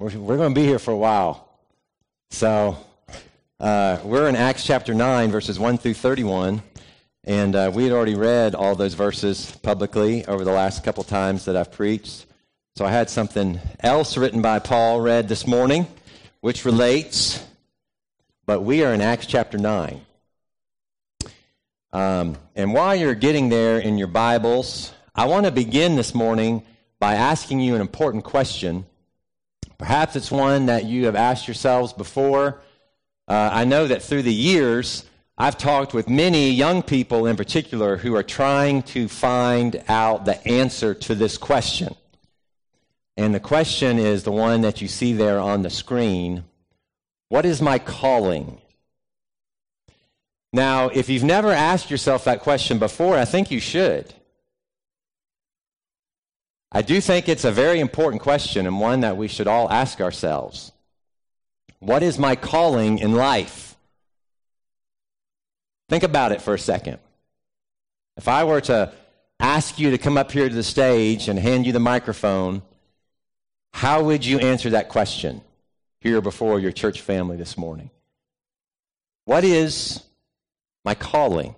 We're, we're going to be here for a while. So uh, we're in Acts chapter 9, verses 1 through 31. And uh, we had already read all those verses publicly over the last couple times that I've preached. So I had something else written by Paul read this morning, which relates, but we are in Acts chapter 9. Um, and while you're getting there in your Bibles, I want to begin this morning by asking you an important question Perhaps it's one that you have asked yourselves before. Uh, I know that through the years, I've talked with many young people in particular who are trying to find out the answer to this question. And the question is the one that you see there on the screen What is my calling? Now, if you've never asked yourself that question before, I think you should. I do think it's a very important question and one that we should all ask ourselves. What is my calling in life? Think about it for a second. If I were to ask you to come up here to the stage and hand you the microphone, how would you answer that question here before your church family this morning? What is my calling?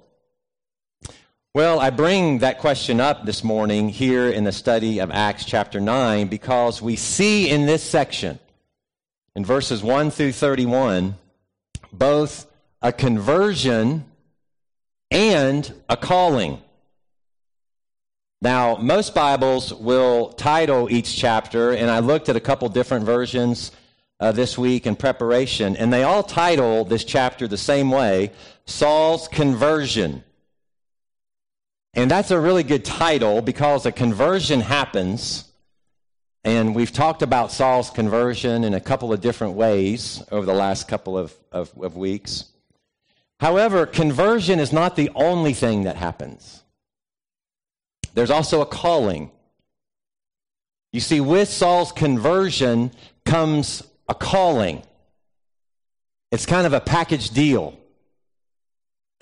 Well, I bring that question up this morning here in the study of Acts chapter 9 because we see in this section, in verses 1 through 31, both a conversion and a calling. Now, most Bibles will title each chapter, and I looked at a couple different versions uh, this week in preparation, and they all title this chapter the same way Saul's Conversion. And that's a really good title because a conversion happens. And we've talked about Saul's conversion in a couple of different ways over the last couple of, of, of weeks. However, conversion is not the only thing that happens, there's also a calling. You see, with Saul's conversion comes a calling. It's kind of a package deal.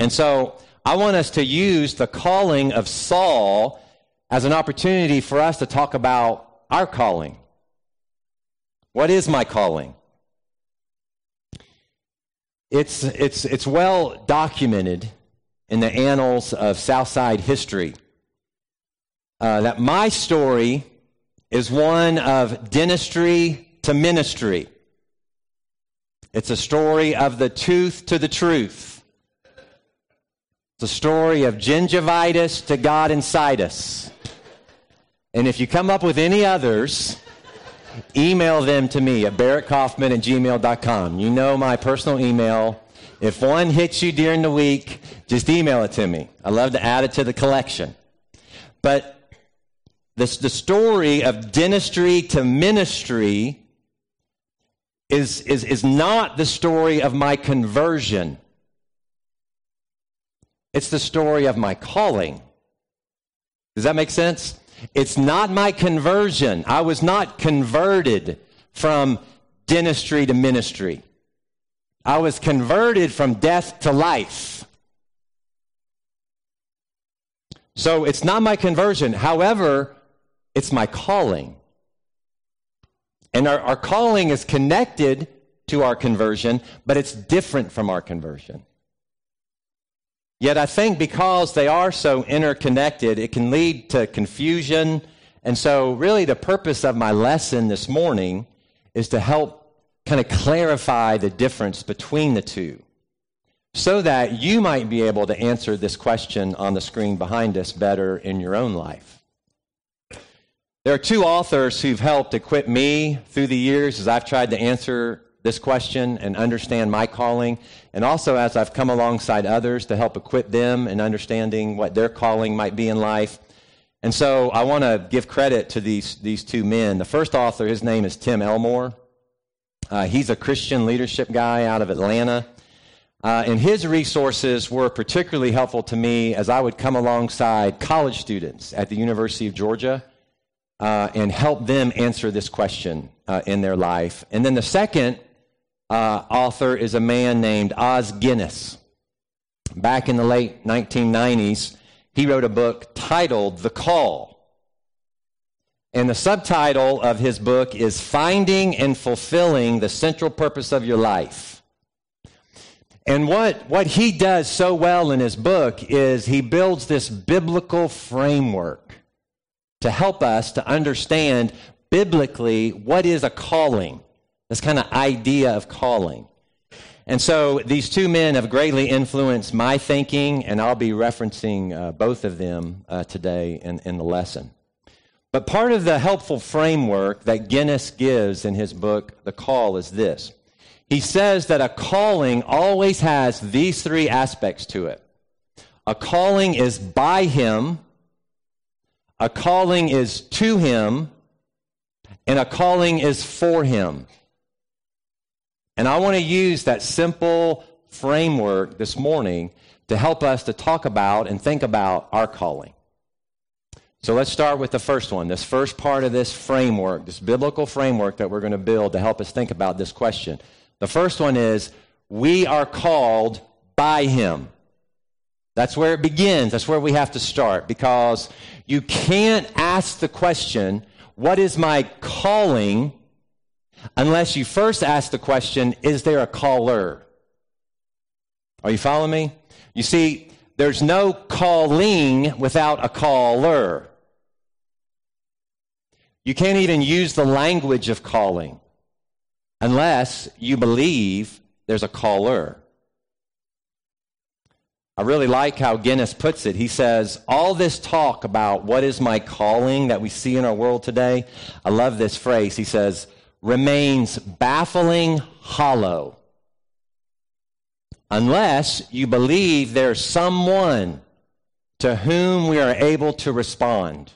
And so I want us to use the calling of Saul as an opportunity for us to talk about our calling. What is my calling? It's, it's, it's well documented in the annals of Southside history uh, that my story is one of dentistry to ministry. It's a story of the tooth to the truth. It's a story of gingivitis to God inside us. And if you come up with any others, email them to me at barrettcoffman at gmail.com. You know my personal email. If one hits you during the week, just email it to me. I love to add it to the collection. But this, the story of dentistry to ministry is, is, is not the story of my conversion. It's the story of my calling. Does that make sense? It's not my conversion. I was not converted from dentistry to ministry. I was converted from death to life. So it's not my conversion. However, it's my calling. And our, our calling is connected to our conversion, but it's different from our conversion. Yet I think because they are so interconnected, it can lead to confusion. And so, really, the purpose of my lesson this morning is to help kind of clarify the difference between the two so that you might be able to answer this question on the screen behind us better in your own life. There are two authors who've helped equip me through the years as I've tried to answer this question and understand my calling, and also as I've come alongside others to help equip them in understanding what their calling might be in life. And so I want to give credit to these, these two men. The first author, his name is Tim Elmore. Uh, he's a Christian leadership guy out of Atlanta. Uh, and his resources were particularly helpful to me as I would come alongside college students at the University of Georgia uh, and help them answer this question uh, in their life. And then the second uh, author is a man named Os Guinness. Back in the late 1990s, he wrote a book titled The Call. And the subtitle of his book is Finding and Fulfilling the Central Purpose of Your Life. And what, what he does so well in his book is he builds this biblical framework to help us to understand biblically what is a calling, this kind of idea of calling. And so these two men have greatly influenced my thinking, and I'll be referencing uh, both of them uh, today in, in the lesson. But part of the helpful framework that Guinness gives in his book, The Call, is this. He says that a calling always has these three aspects to it. A calling is by him, a calling is to him, and a calling is for him. And I want to use that simple framework this morning to help us to talk about and think about our calling. So let's start with the first one, this first part of this framework, this biblical framework that we're going to build to help us think about this question. The first one is we are called by Him. That's where it begins. That's where we have to start because you can't ask the question, What is my calling? Unless you first ask the question, Is there a caller? Are you following me? You see, there's no calling without a caller. You can't even use the language of calling unless you believe there's a caller. I really like how Guinness puts it. He says, All this talk about what is my calling that we see in our world today, I love this phrase. He says, remains baffling hollow unless you believe there's someone to whom we are able to respond.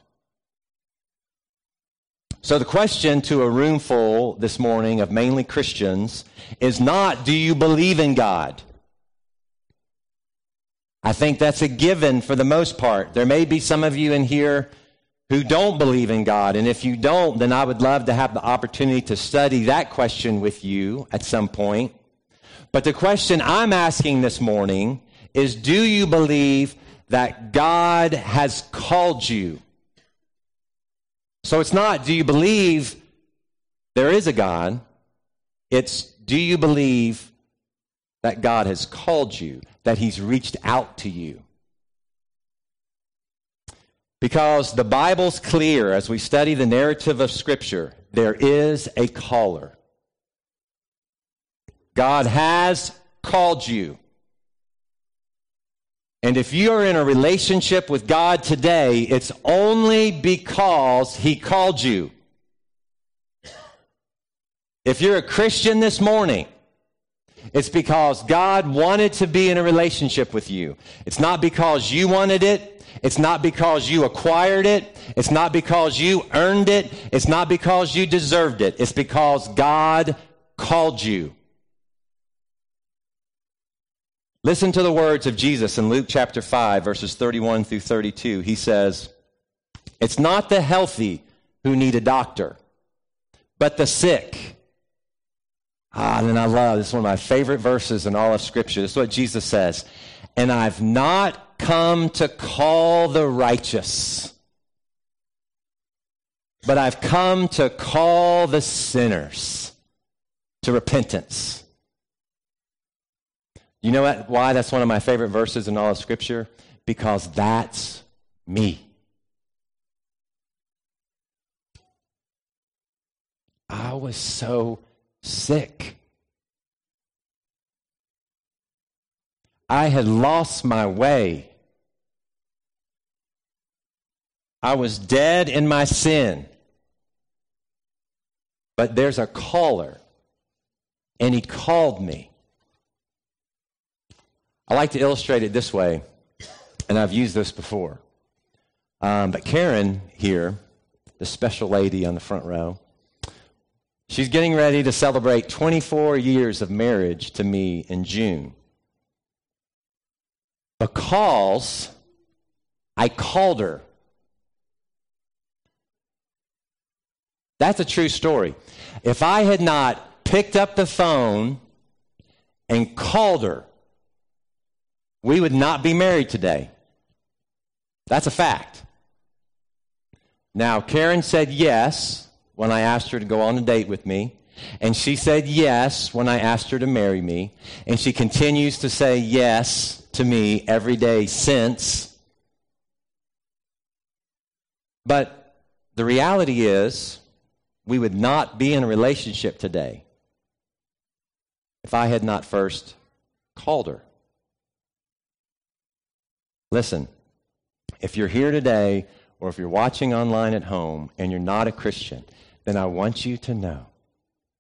So, the question to a room full this morning of mainly Christians is not, do you believe in God? I think that's a given for the most part. There may be some of you in here who don't believe in God. And if you don't, then I would love to have the opportunity to study that question with you at some point. But the question I'm asking this morning is do you believe that God has called you? So it's not, do you believe there is a God? It's, do you believe that God has called you, that He's reached out to you? Because the Bible's clear as we study the narrative of Scripture, there is a caller. God has called you. And if you are in a relationship with God today, it's only because He called you. If you're a Christian this morning, it's because God wanted to be in a relationship with you. It's not because you wanted it. It's not because you acquired it. It's not because you earned it. It's not because you deserved it. It's because God called you. Listen to the words of Jesus in Luke chapter 5, verses 31 through 32. He says, It's not the healthy who need a doctor, but the sick. Ah, and I love this is one of my favorite verses in all of Scripture. This is what Jesus says. And I've not come to call the righteous, but I've come to call the sinners to repentance. You know what, why that's one of my favorite verses in all of Scripture? Because that's me. I was so sick. I had lost my way. I was dead in my sin. But there's a caller, and he called me. I like to illustrate it this way, and I've used this before. Um, but Karen here, the special lady on the front row, she's getting ready to celebrate 24 years of marriage to me in June. Because I called her. That's a true story. If I had not picked up the phone and called her, we would not be married today. That's a fact. Now, Karen said yes when I asked her to go on a date with me. And she said yes when I asked her to marry me. And she continues to say yes to me every day since. But the reality is, we would not be in a relationship today if I had not first called her. Listen, if you're here today or if you're watching online at home and you're not a Christian, then I want you to know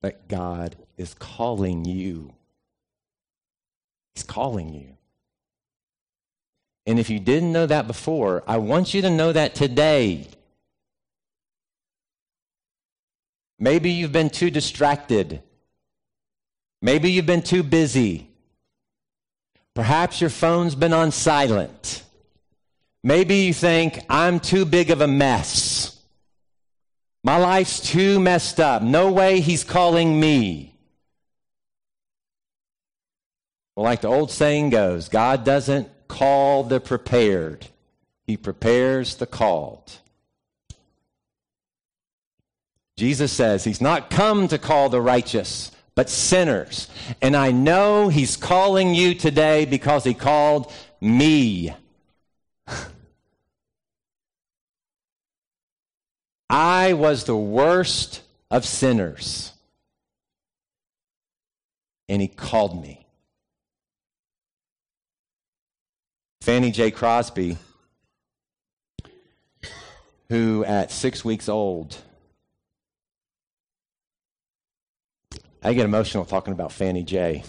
that God is calling you. He's calling you. And if you didn't know that before, I want you to know that today. Maybe you've been too distracted. Maybe you've been too busy. Perhaps your phone's been on silent. Maybe you think, I'm too big of a mess. My life's too messed up. No way he's calling me. Well, like the old saying goes, God doesn't call the prepared, he prepares the called. Jesus says he's not come to call the righteous, but sinners. And I know he's calling you today because he called me. I was the worst of sinners. And he called me. Fanny J. Crosby, who at six weeks old, I get emotional talking about Fanny J.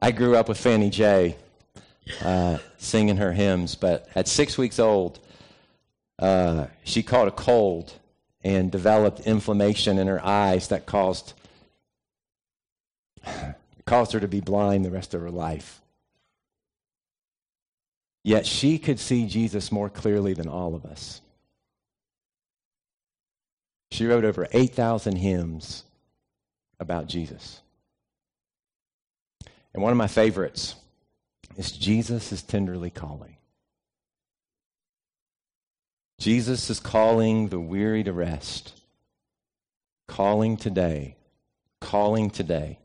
I grew up with Fanny J. Uh, singing her hymns, but at six weeks old, uh, she caught a cold and developed inflammation in her eyes that caused caused her to be blind the rest of her life. Yet she could see Jesus more clearly than all of us. She wrote over 8,000 hymns about Jesus. And one of my favorites is Jesus is tenderly calling. Jesus is calling the weary to rest. Calling today. Calling today.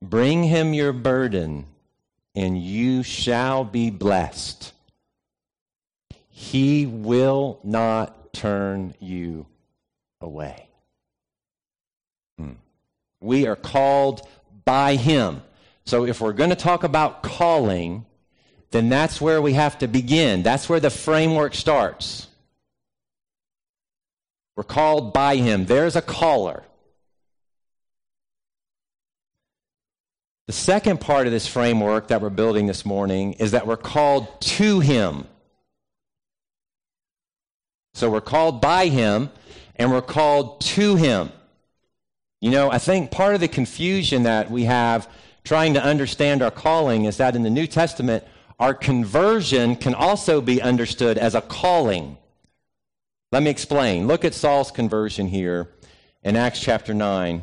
Bring him your burden, and you shall be blessed. He will not turn you away. Hmm. We are called by him. So if we're going to talk about calling, then that's where we have to begin. That's where the framework starts. We're called by him. There's a caller. The second part of this framework that we're building this morning is that we're called to him. So we're called by him and we're called to him. You know, I think part of the confusion that we have trying to understand our calling is that in the New Testament, our conversion can also be understood as a calling. Let me explain. Look at Saul's conversion here in Acts chapter 9.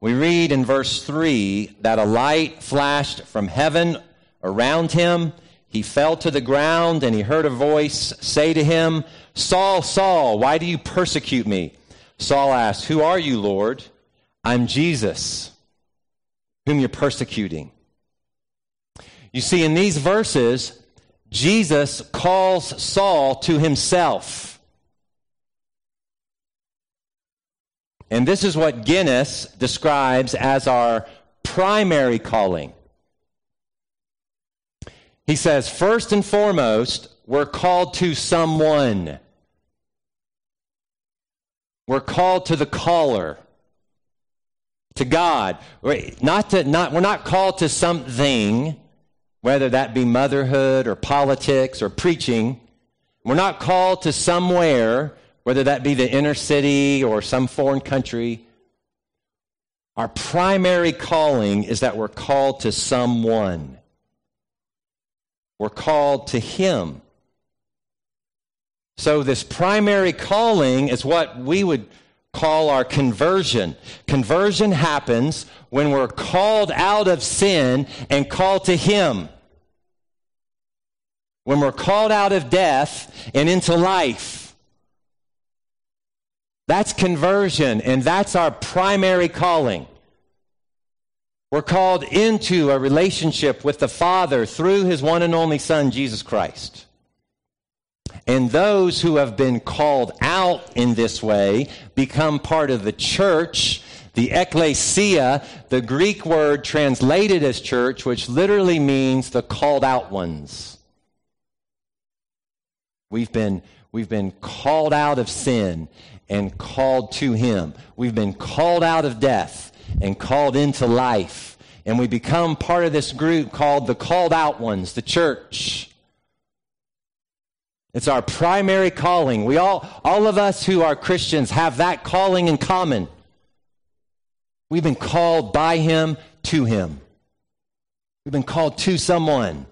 We read in verse 3 that a light flashed from heaven around him. He fell to the ground and he heard a voice say to him, Saul, Saul, why do you persecute me? Saul asked, Who are you, Lord? I'm Jesus, whom you're persecuting. You see, in these verses, Jesus calls Saul to himself. And this is what Guinness describes as our primary calling. He says, first and foremost, we're called to someone. We're called to the caller, to God. We're not, to, not, we're not called to something whether that be motherhood or politics or preaching. We're not called to somewhere, whether that be the inner city or some foreign country. Our primary calling is that we're called to someone. We're called to Him. So, this primary calling is what we would call our conversion. Conversion happens when we're called out of sin and called to Him. When we're called out of death and into life. That's conversion, and that's our primary calling. We're called into a relationship with the Father through his one and only Son, Jesus Christ. And those who have been called out in this way become part of the church, the ecclesia, the Greek word translated as church, which literally means the called out ones. We've been, we've been called out of sin and called to Him. We've been called out of death and called into life. And we become part of this group called the called out ones, the church. It's our primary calling. We all, all of us who are Christians have that calling in common. We've been called by Him to Him. We've been called to someone.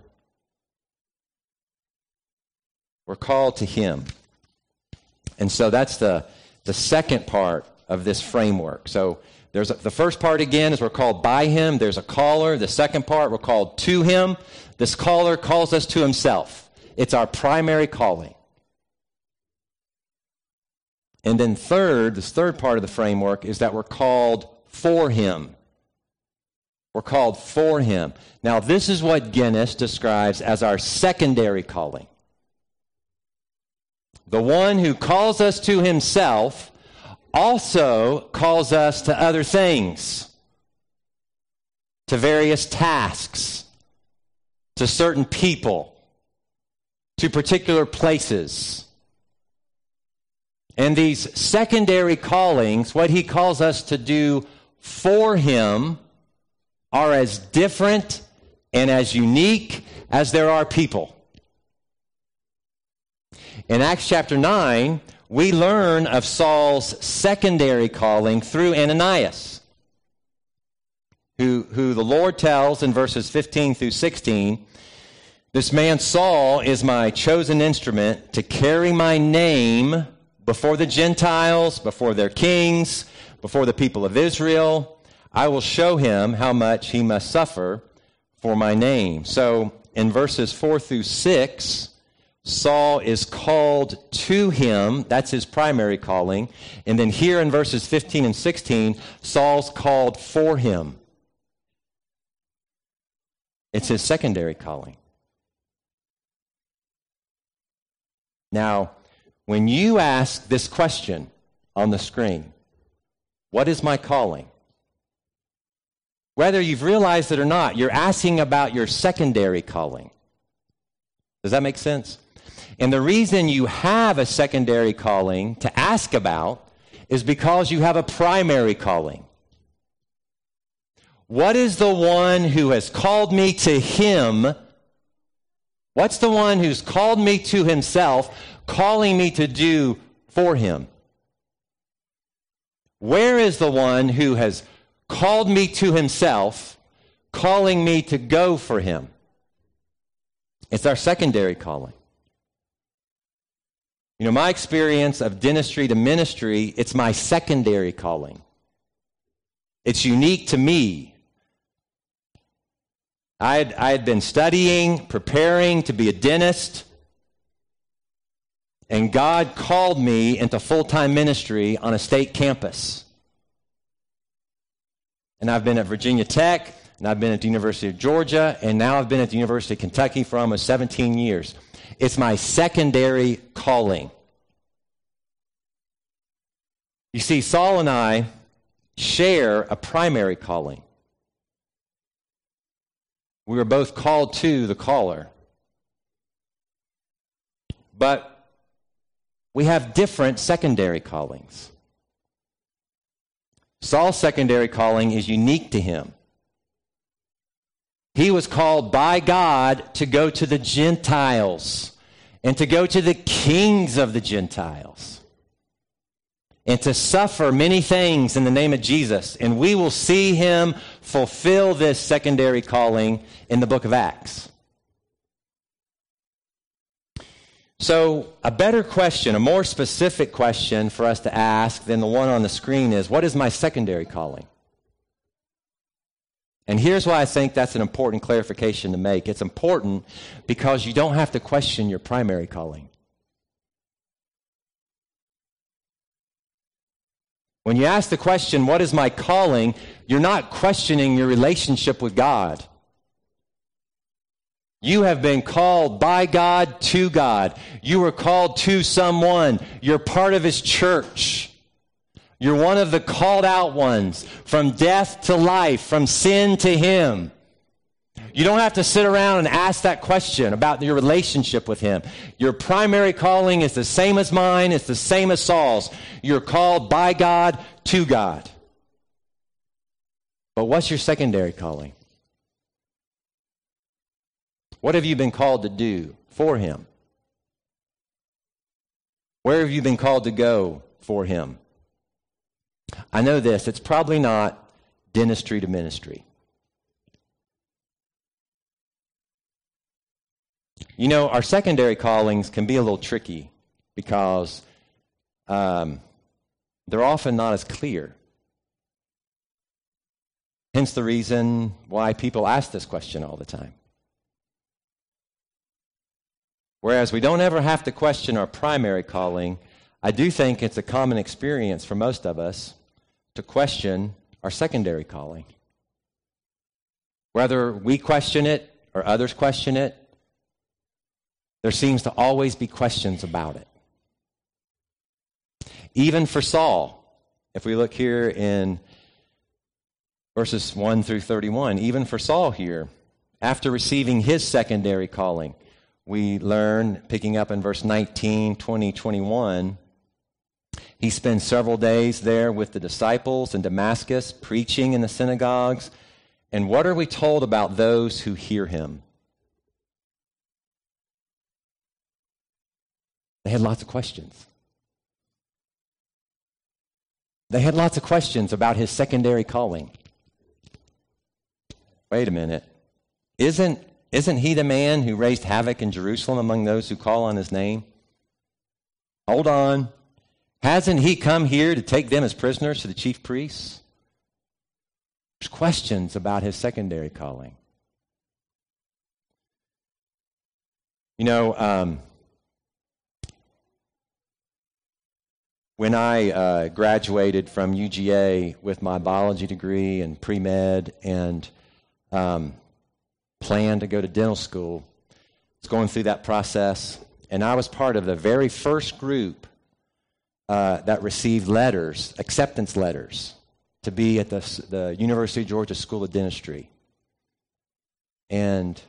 We're called to Him. And so that's the, the second part of this framework. So there's a, the first part again is we're called by Him. There's a caller. The second part we're called to Him. This caller calls us to Himself. It's our primary calling. And then third, this third part of the framework is that we're called for Him. We're called for Him. Now, this is what Guinness describes as our secondary calling. The one who calls us to himself also calls us to other things, to various tasks, to certain people, to particular places. And these secondary callings, what he calls us to do for him, are as different and as unique as there are people. In Acts chapter 9, we learn of Saul's secondary calling through Ananias, who, who the Lord tells in verses 15 through 16 This man Saul is my chosen instrument to carry my name before the Gentiles, before their kings, before the people of Israel. I will show him how much he must suffer for my name. So in verses 4 through 6, Saul is called to him. That's his primary calling. And then here in verses 15 and 16, Saul's called for him. It's his secondary calling. Now, when you ask this question on the screen, what is my calling? Whether you've realized it or not, you're asking about your secondary calling. Does that make sense? And the reason you have a secondary calling to ask about is because you have a primary calling. What is the one who has called me to him? What's the one who's called me to himself, calling me to do for him? Where is the one who has called me to himself, calling me to go for him? It's our secondary calling. You know, my experience of dentistry to ministry, it's my secondary calling. It's unique to me. I had, I had been studying, preparing to be a dentist, and God called me into full time ministry on a state campus. And I've been at Virginia Tech, and I've been at the University of Georgia, and now I've been at the University of Kentucky for almost 17 years. It's my secondary calling. You see, Saul and I share a primary calling. We were both called to the caller. But we have different secondary callings. Saul's secondary calling is unique to him. He was called by God to go to the Gentiles and to go to the kings of the Gentiles and to suffer many things in the name of Jesus. And we will see him fulfill this secondary calling in the book of Acts. So, a better question, a more specific question for us to ask than the one on the screen is what is my secondary calling? And here's why I think that's an important clarification to make. It's important because you don't have to question your primary calling. When you ask the question, What is my calling? you're not questioning your relationship with God. You have been called by God to God. You were called to someone. You're part of His church. You're one of the called out ones from death to life, from sin to Him. You don't have to sit around and ask that question about your relationship with Him. Your primary calling is the same as mine, it's the same as Saul's. You're called by God to God. But what's your secondary calling? What have you been called to do for Him? Where have you been called to go for Him? I know this, it's probably not dentistry to ministry. You know, our secondary callings can be a little tricky because um, they're often not as clear. Hence the reason why people ask this question all the time. Whereas we don't ever have to question our primary calling, I do think it's a common experience for most of us to question our secondary calling. Whether we question it or others question it, there seems to always be questions about it. Even for Saul, if we look here in verses 1 through 31, even for Saul here, after receiving his secondary calling, we learn, picking up in verse 19, 20, 21, he spends several days there with the disciples in Damascus, preaching in the synagogues. And what are we told about those who hear him? They had lots of questions. They had lots of questions about his secondary calling. Wait a minute. Isn't, isn't he the man who raised havoc in Jerusalem among those who call on his name? Hold on. Hasn't he come here to take them as prisoners to the chief priests? There's questions about his secondary calling. You know, um, When I uh, graduated from UGA with my biology degree and pre med and um, planned to go to dental school, I was going through that process, and I was part of the very first group uh, that received letters, acceptance letters, to be at the, the University of Georgia School of Dentistry. And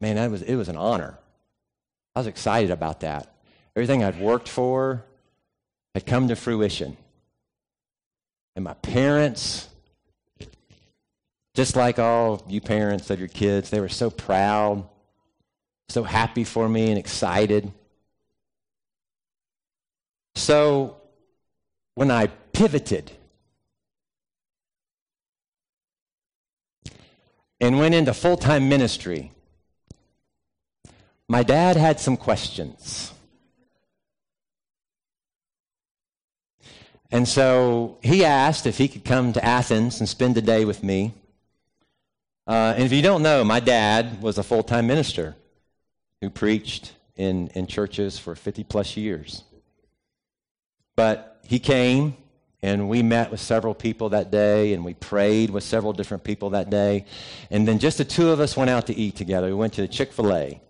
man, that was, it was an honor. I was excited about that. Everything I'd worked for, had come to fruition. And my parents, just like all you parents of your kids, they were so proud, so happy for me and excited. So when I pivoted and went into full time ministry, my dad had some questions. And so he asked if he could come to Athens and spend a day with me. Uh, and if you don't know, my dad was a full time minister who preached in, in churches for 50 plus years. But he came and we met with several people that day and we prayed with several different people that day. And then just the two of us went out to eat together. We went to Chick fil A.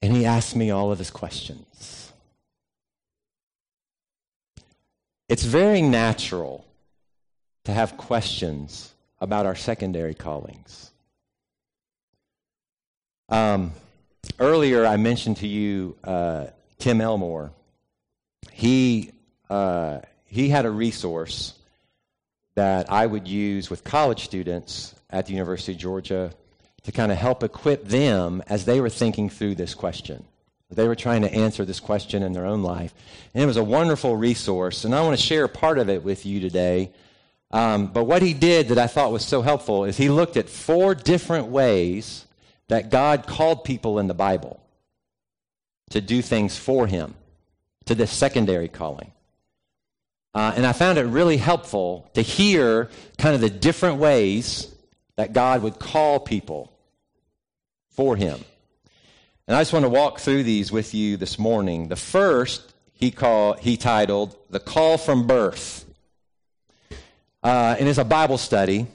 And he asked me all of his questions. It's very natural to have questions about our secondary callings. Um, earlier, I mentioned to you uh, Tim Elmore. He, uh, he had a resource that I would use with college students at the University of Georgia to kind of help equip them as they were thinking through this question. They were trying to answer this question in their own life. And it was a wonderful resource, and I want to share part of it with you today. Um, but what he did that I thought was so helpful is he looked at four different ways that God called people in the Bible to do things for him, to this secondary calling. Uh, and I found it really helpful to hear kind of the different ways that God would call people for him. And I just want to walk through these with you this morning. The first he, call, he titled The Call from Birth. Uh, and it's a Bible study,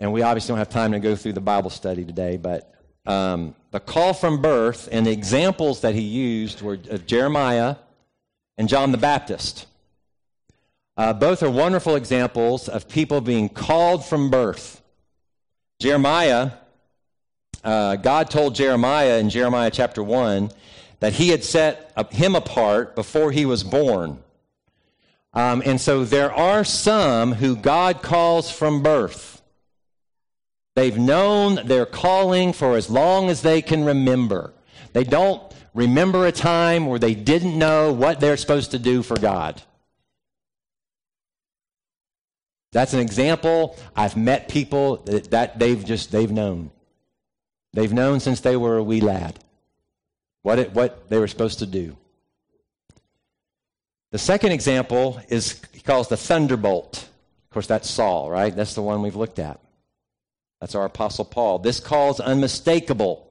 and we obviously don't have time to go through the Bible study today, but um, the call from birth and the examples that he used were of Jeremiah and John the Baptist. Uh, both are wonderful examples of people being called from birth. Jeremiah, uh, God told Jeremiah in Jeremiah chapter 1 that he had set him apart before he was born. Um, and so there are some who God calls from birth. They've known their calling for as long as they can remember. They don't remember a time where they didn't know what they're supposed to do for God. That's an example. I've met people that, that they've just they've known. They've known since they were a wee lad what, it, what they were supposed to do. The second example is he calls the thunderbolt. Of course, that's Saul, right? That's the one we've looked at. That's our Apostle Paul. This call is unmistakable.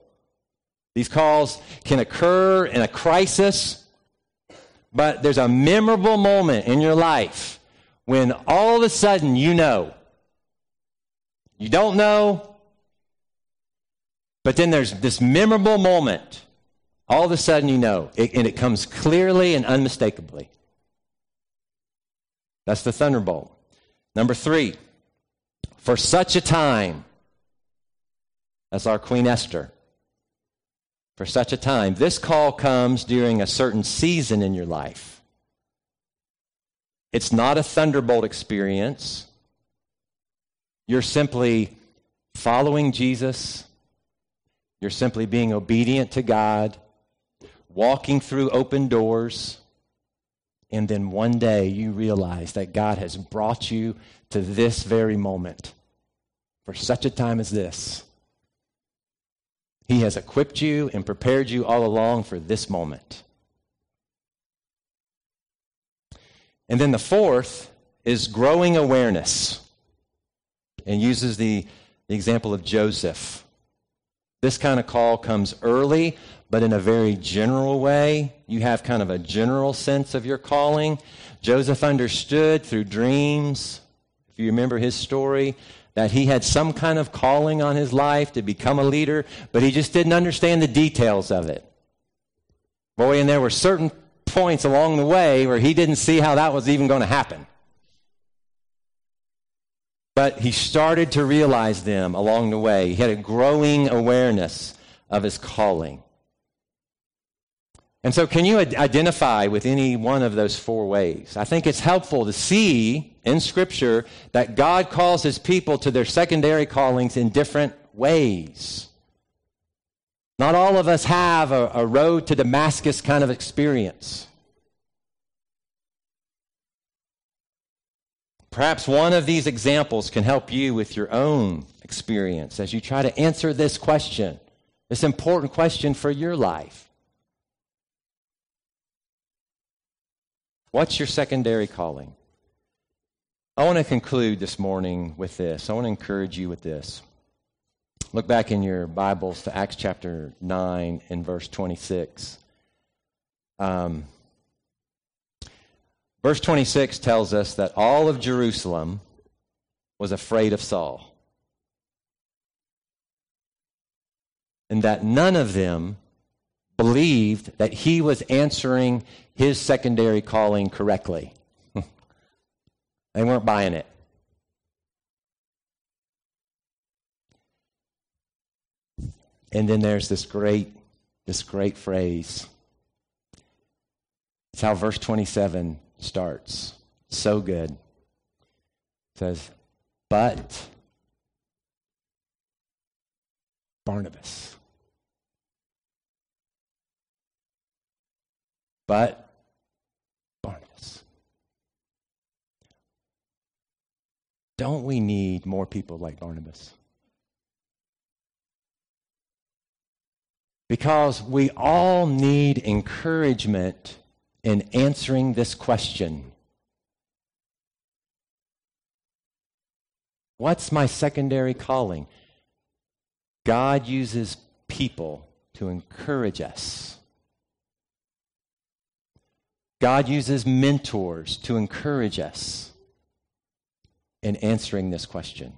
These calls can occur in a crisis, but there's a memorable moment in your life when all of a sudden you know. You don't know, but then there's this memorable moment all of a sudden, you know, it, and it comes clearly and unmistakably. That's the thunderbolt. Number three, for such a time, that's our Queen Esther. For such a time. This call comes during a certain season in your life. It's not a thunderbolt experience. You're simply following Jesus. You're simply being obedient to God walking through open doors, and then one day you realize that God has brought you to this very moment for such a time as this. He has equipped you and prepared you all along for this moment. And then the fourth is growing awareness and uses the, the example of Joseph. This kind of call comes early, but in a very general way. You have kind of a general sense of your calling. Joseph understood through dreams, if you remember his story, that he had some kind of calling on his life to become a leader, but he just didn't understand the details of it. Boy, and there were certain points along the way where he didn't see how that was even going to happen. But he started to realize them along the way. He had a growing awareness of his calling. And so, can you identify with any one of those four ways? I think it's helpful to see in Scripture that God calls his people to their secondary callings in different ways. Not all of us have a, a road to Damascus kind of experience. Perhaps one of these examples can help you with your own experience as you try to answer this question, this important question for your life. What's your secondary calling? I want to conclude this morning with this. I want to encourage you with this. Look back in your Bibles to Acts chapter 9 and verse 26. Um, verse 26 tells us that all of Jerusalem was afraid of Saul. And that none of them believed that he was answering his secondary calling correctly. they weren't buying it. And then there's this great this great phrase. It's how verse 27 starts. So good. It says, "But Barnabas but Barnabas. Don't we need more people like Barnabas? Because we all need encouragement in answering this question What's my secondary calling? God uses people to encourage us God uses mentors to encourage us in answering this question.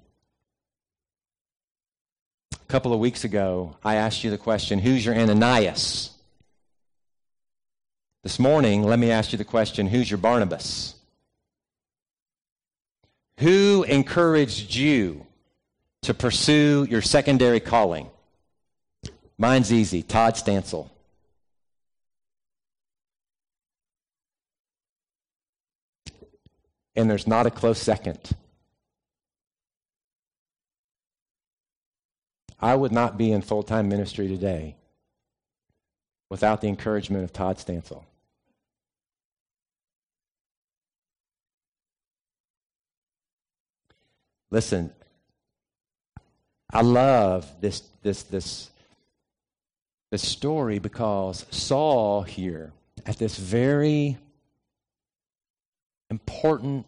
A couple of weeks ago, I asked you the question Who's your Ananias? This morning, let me ask you the question Who's your Barnabas? Who encouraged you to pursue your secondary calling? Mine's easy Todd Stansel. And there's not a close second. I would not be in full time ministry today without the encouragement of Todd Stansel. Listen, I love this, this, this, this story because Saul here, at this very important,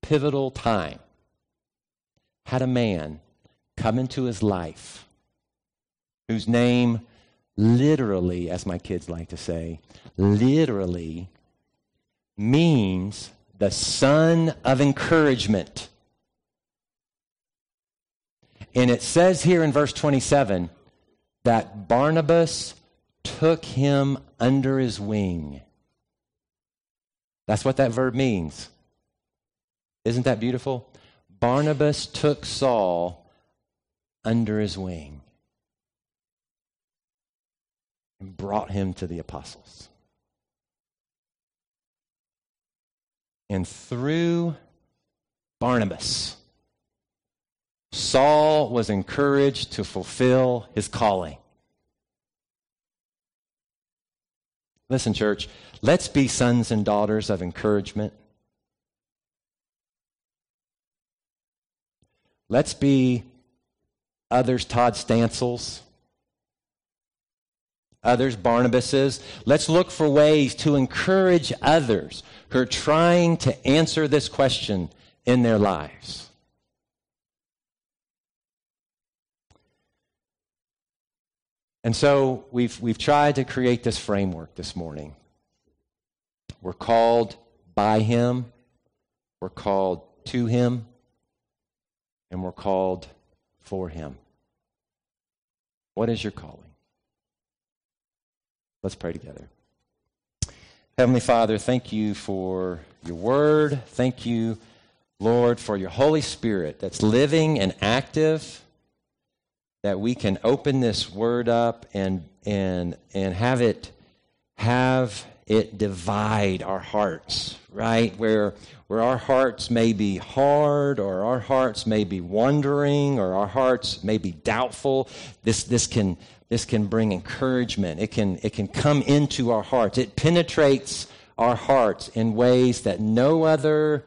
pivotal time, had a man come into his life whose name literally, as my kids like to say, literally means the son of encouragement. And it says here in verse 27 that Barnabas took him under his wing. That's what that verb means. Isn't that beautiful? Barnabas took Saul under his wing and brought him to the apostles. And through Barnabas, Saul was encouraged to fulfill his calling. Listen, church, let's be sons and daughters of encouragement. Let's be others Todd Stansels, others Barnabases. Let's look for ways to encourage others who are trying to answer this question in their lives. And so we've, we've tried to create this framework this morning. We're called by Him, we're called to Him, and we're called for Him. What is your calling? Let's pray together. Heavenly Father, thank you for your word. Thank you, Lord, for your Holy Spirit that's living and active that we can open this word up and and and have it have it divide our hearts right? Where where our hearts may be hard or our hearts may be wondering or our hearts may be doubtful this this can this can bring encouragement. It can it can come into our hearts. It penetrates our hearts in ways that no other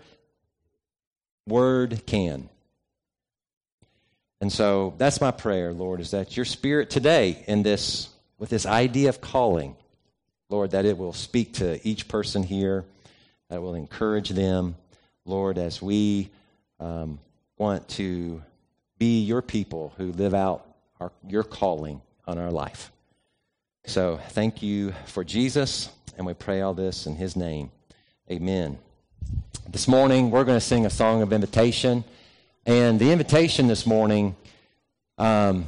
word can. And so that's my prayer, Lord, is that your spirit today in this, with this idea of calling, Lord, that it will speak to each person here, that will encourage them, Lord, as we um, want to be your people who live out our, your calling on our life. So thank you for Jesus, and we pray all this in his name. Amen. This morning, we're going to sing a song of invitation. And the invitation this morning um,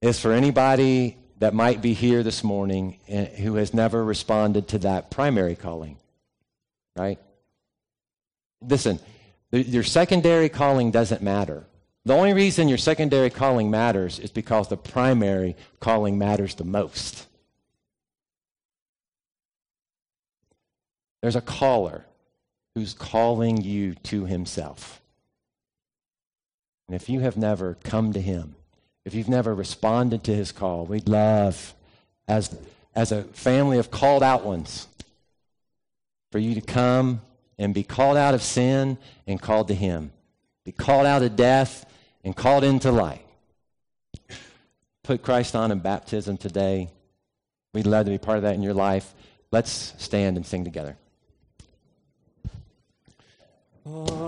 is for anybody that might be here this morning eh, who has never responded to that primary calling, right? Listen, your secondary calling doesn't matter. The only reason your secondary calling matters is because the primary calling matters the most. There's a caller who's calling you to himself. And if you have never come to Him, if you've never responded to His call, we'd love, as, as a family of called out ones, for you to come and be called out of sin and called to Him, be called out of death and called into light. Put Christ on in baptism today. We'd love to be part of that in your life. Let's stand and sing together. Oh.